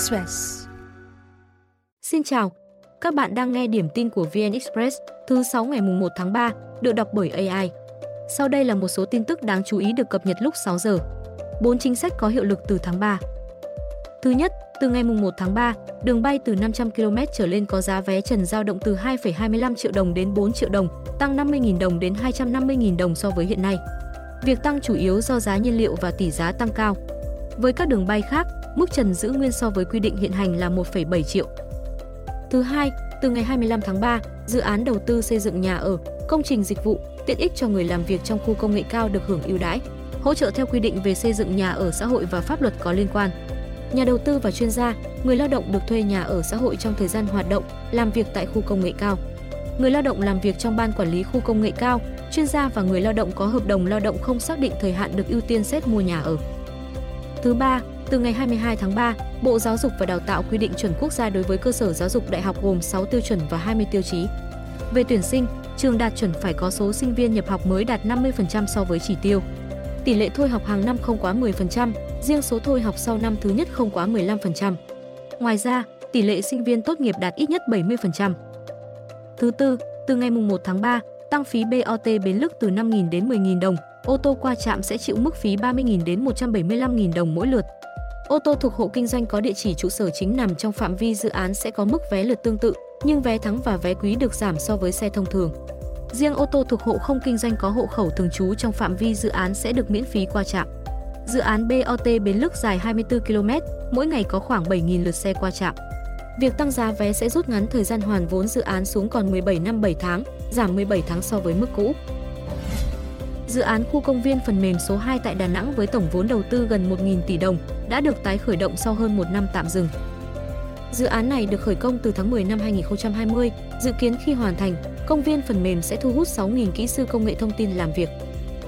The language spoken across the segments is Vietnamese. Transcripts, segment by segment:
Express. Xin chào, các bạn đang nghe điểm tin của VN Express thứ 6 ngày 1 tháng 3, được đọc bởi AI. Sau đây là một số tin tức đáng chú ý được cập nhật lúc 6 giờ. 4 chính sách có hiệu lực từ tháng 3. Thứ nhất, từ ngày 1 tháng 3, đường bay từ 500 km trở lên có giá vé trần dao động từ 2,25 triệu đồng đến 4 triệu đồng, tăng 50.000 đồng đến 250.000 đồng so với hiện nay. Việc tăng chủ yếu do giá nhiên liệu và tỷ giá tăng cao. Với các đường bay khác, mức trần giữ nguyên so với quy định hiện hành là 1,7 triệu. Thứ hai, từ ngày 25 tháng 3, dự án đầu tư xây dựng nhà ở, công trình dịch vụ, tiện ích cho người làm việc trong khu công nghệ cao được hưởng ưu đãi, hỗ trợ theo quy định về xây dựng nhà ở xã hội và pháp luật có liên quan. Nhà đầu tư và chuyên gia, người lao động được thuê nhà ở xã hội trong thời gian hoạt động, làm việc tại khu công nghệ cao. Người lao động làm việc trong ban quản lý khu công nghệ cao, chuyên gia và người lao động có hợp đồng lao động không xác định thời hạn được ưu tiên xét mua nhà ở. Thứ ba, từ ngày 22 tháng 3, Bộ Giáo dục và Đào tạo quy định chuẩn quốc gia đối với cơ sở giáo dục đại học gồm 6 tiêu chuẩn và 20 tiêu chí. Về tuyển sinh, trường đạt chuẩn phải có số sinh viên nhập học mới đạt 50% so với chỉ tiêu. Tỷ lệ thôi học hàng năm không quá 10%, riêng số thôi học sau năm thứ nhất không quá 15%. Ngoài ra, tỷ lệ sinh viên tốt nghiệp đạt ít nhất 70%. Thứ tư, từ ngày 1 tháng 3, tăng phí BOT Bến Lức từ 5.000 đến 10.000 đồng, ô tô qua trạm sẽ chịu mức phí 30.000 đến 175.000 đồng mỗi lượt. Ô tô thuộc hộ kinh doanh có địa chỉ trụ sở chính nằm trong phạm vi dự án sẽ có mức vé lượt tương tự, nhưng vé thắng và vé quý được giảm so với xe thông thường. Riêng ô tô thuộc hộ không kinh doanh có hộ khẩu thường trú trong phạm vi dự án sẽ được miễn phí qua trạm. Dự án BOT Bến Lức dài 24 km, mỗi ngày có khoảng 7.000 lượt xe qua trạm. Việc tăng giá vé sẽ rút ngắn thời gian hoàn vốn dự án xuống còn 17 năm 7 tháng, giảm 17 tháng so với mức cũ. Dự án khu công viên phần mềm số 2 tại Đà Nẵng với tổng vốn đầu tư gần 1.000 tỷ đồng đã được tái khởi động sau hơn một năm tạm dừng. Dự án này được khởi công từ tháng 10 năm 2020, dự kiến khi hoàn thành, công viên phần mềm sẽ thu hút 6.000 kỹ sư công nghệ thông tin làm việc.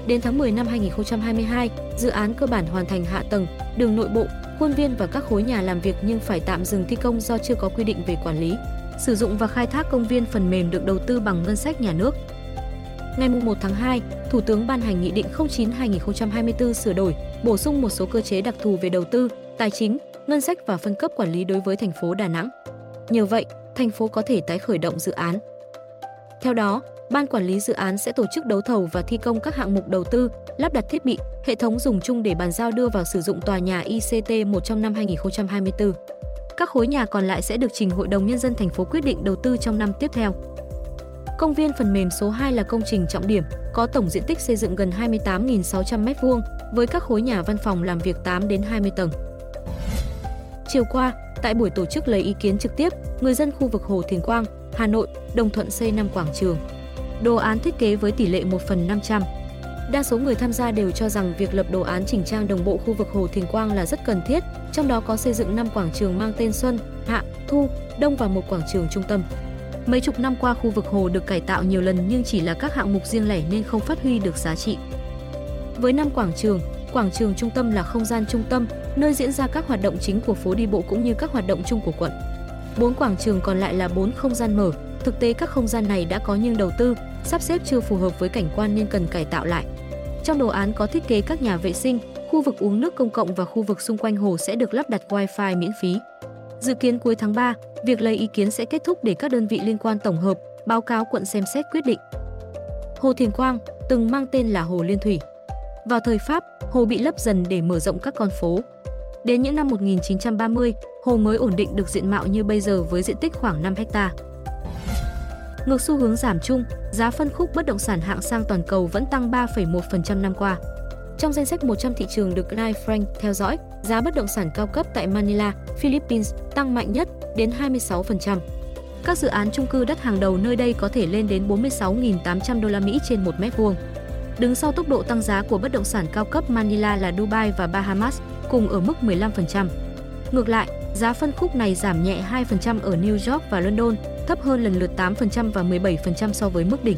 Đến tháng 10 năm 2022, dự án cơ bản hoàn thành hạ tầng, đường nội bộ, khuôn viên và các khối nhà làm việc nhưng phải tạm dừng thi công do chưa có quy định về quản lý. Sử dụng và khai thác công viên phần mềm được đầu tư bằng ngân sách nhà nước. Ngày 1 tháng 2, Thủ tướng ban hành Nghị định 09-2024 sửa đổi, bổ sung một số cơ chế đặc thù về đầu tư, tài chính, ngân sách và phân cấp quản lý đối với thành phố Đà Nẵng. Nhờ vậy, thành phố có thể tái khởi động dự án. Theo đó, Ban quản lý dự án sẽ tổ chức đấu thầu và thi công các hạng mục đầu tư, lắp đặt thiết bị, hệ thống dùng chung để bàn giao đưa vào sử dụng tòa nhà ICT 1 trong năm 2024. Các khối nhà còn lại sẽ được trình Hội đồng nhân dân thành phố quyết định đầu tư trong năm tiếp theo. Công viên phần mềm số 2 là công trình trọng điểm, có tổng diện tích xây dựng gần 28.600 m2 với các khối nhà văn phòng làm việc 8 đến 20 tầng. Chiều qua, tại buổi tổ chức lấy ý kiến trực tiếp, người dân khu vực Hồ Thiền Quang, Hà Nội đồng thuận xây 5 quảng trường. Đồ án thiết kế với tỷ lệ 1 phần 500. Đa số người tham gia đều cho rằng việc lập đồ án chỉnh trang đồng bộ khu vực Hồ Thiền Quang là rất cần thiết, trong đó có xây dựng 5 quảng trường mang tên Xuân, Hạ, Thu, Đông và một quảng trường trung tâm. Mấy chục năm qua khu vực hồ được cải tạo nhiều lần nhưng chỉ là các hạng mục riêng lẻ nên không phát huy được giá trị. Với năm quảng trường, quảng trường trung tâm là không gian trung tâm, nơi diễn ra các hoạt động chính của phố đi bộ cũng như các hoạt động chung của quận. Bốn quảng trường còn lại là bốn không gian mở, thực tế các không gian này đã có nhưng đầu tư, sắp xếp chưa phù hợp với cảnh quan nên cần cải tạo lại. Trong đồ án có thiết kế các nhà vệ sinh, khu vực uống nước công cộng và khu vực xung quanh hồ sẽ được lắp đặt Wi-Fi miễn phí. Dự kiến cuối tháng 3, việc lấy ý kiến sẽ kết thúc để các đơn vị liên quan tổng hợp, báo cáo quận xem xét quyết định. Hồ Thiền Quang từng mang tên là Hồ Liên Thủy. Vào thời Pháp, hồ bị lấp dần để mở rộng các con phố. Đến những năm 1930, hồ mới ổn định được diện mạo như bây giờ với diện tích khoảng 5 hecta. Ngược xu hướng giảm chung, giá phân khúc bất động sản hạng sang toàn cầu vẫn tăng 3,1% năm qua. Trong danh sách 100 thị trường được Life Frank theo dõi, giá bất động sản cao cấp tại Manila, Philippines tăng mạnh nhất đến 26%. Các dự án chung cư đất hàng đầu nơi đây có thể lên đến 46.800 đô la Mỹ trên 1 mét vuông. Đứng sau tốc độ tăng giá của bất động sản cao cấp Manila là Dubai và Bahamas, cùng ở mức 15%. Ngược lại, giá phân khúc này giảm nhẹ 2% ở New York và London, thấp hơn lần lượt 8% và 17% so với mức đỉnh.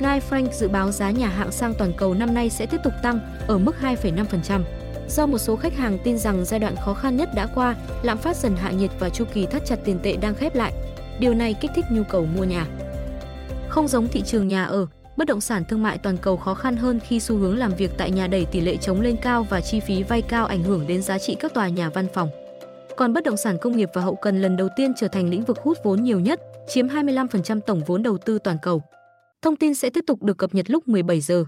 Guy Frank dự báo giá nhà hạng sang toàn cầu năm nay sẽ tiếp tục tăng ở mức 2,5%. Do một số khách hàng tin rằng giai đoạn khó khăn nhất đã qua, lạm phát dần hạ nhiệt và chu kỳ thắt chặt tiền tệ đang khép lại. Điều này kích thích nhu cầu mua nhà. Không giống thị trường nhà ở, bất động sản thương mại toàn cầu khó khăn hơn khi xu hướng làm việc tại nhà đẩy tỷ lệ chống lên cao và chi phí vay cao ảnh hưởng đến giá trị các tòa nhà văn phòng. Còn bất động sản công nghiệp và hậu cần lần đầu tiên trở thành lĩnh vực hút vốn nhiều nhất, chiếm 25% tổng vốn đầu tư toàn cầu. Thông tin sẽ tiếp tục được cập nhật lúc 17 giờ.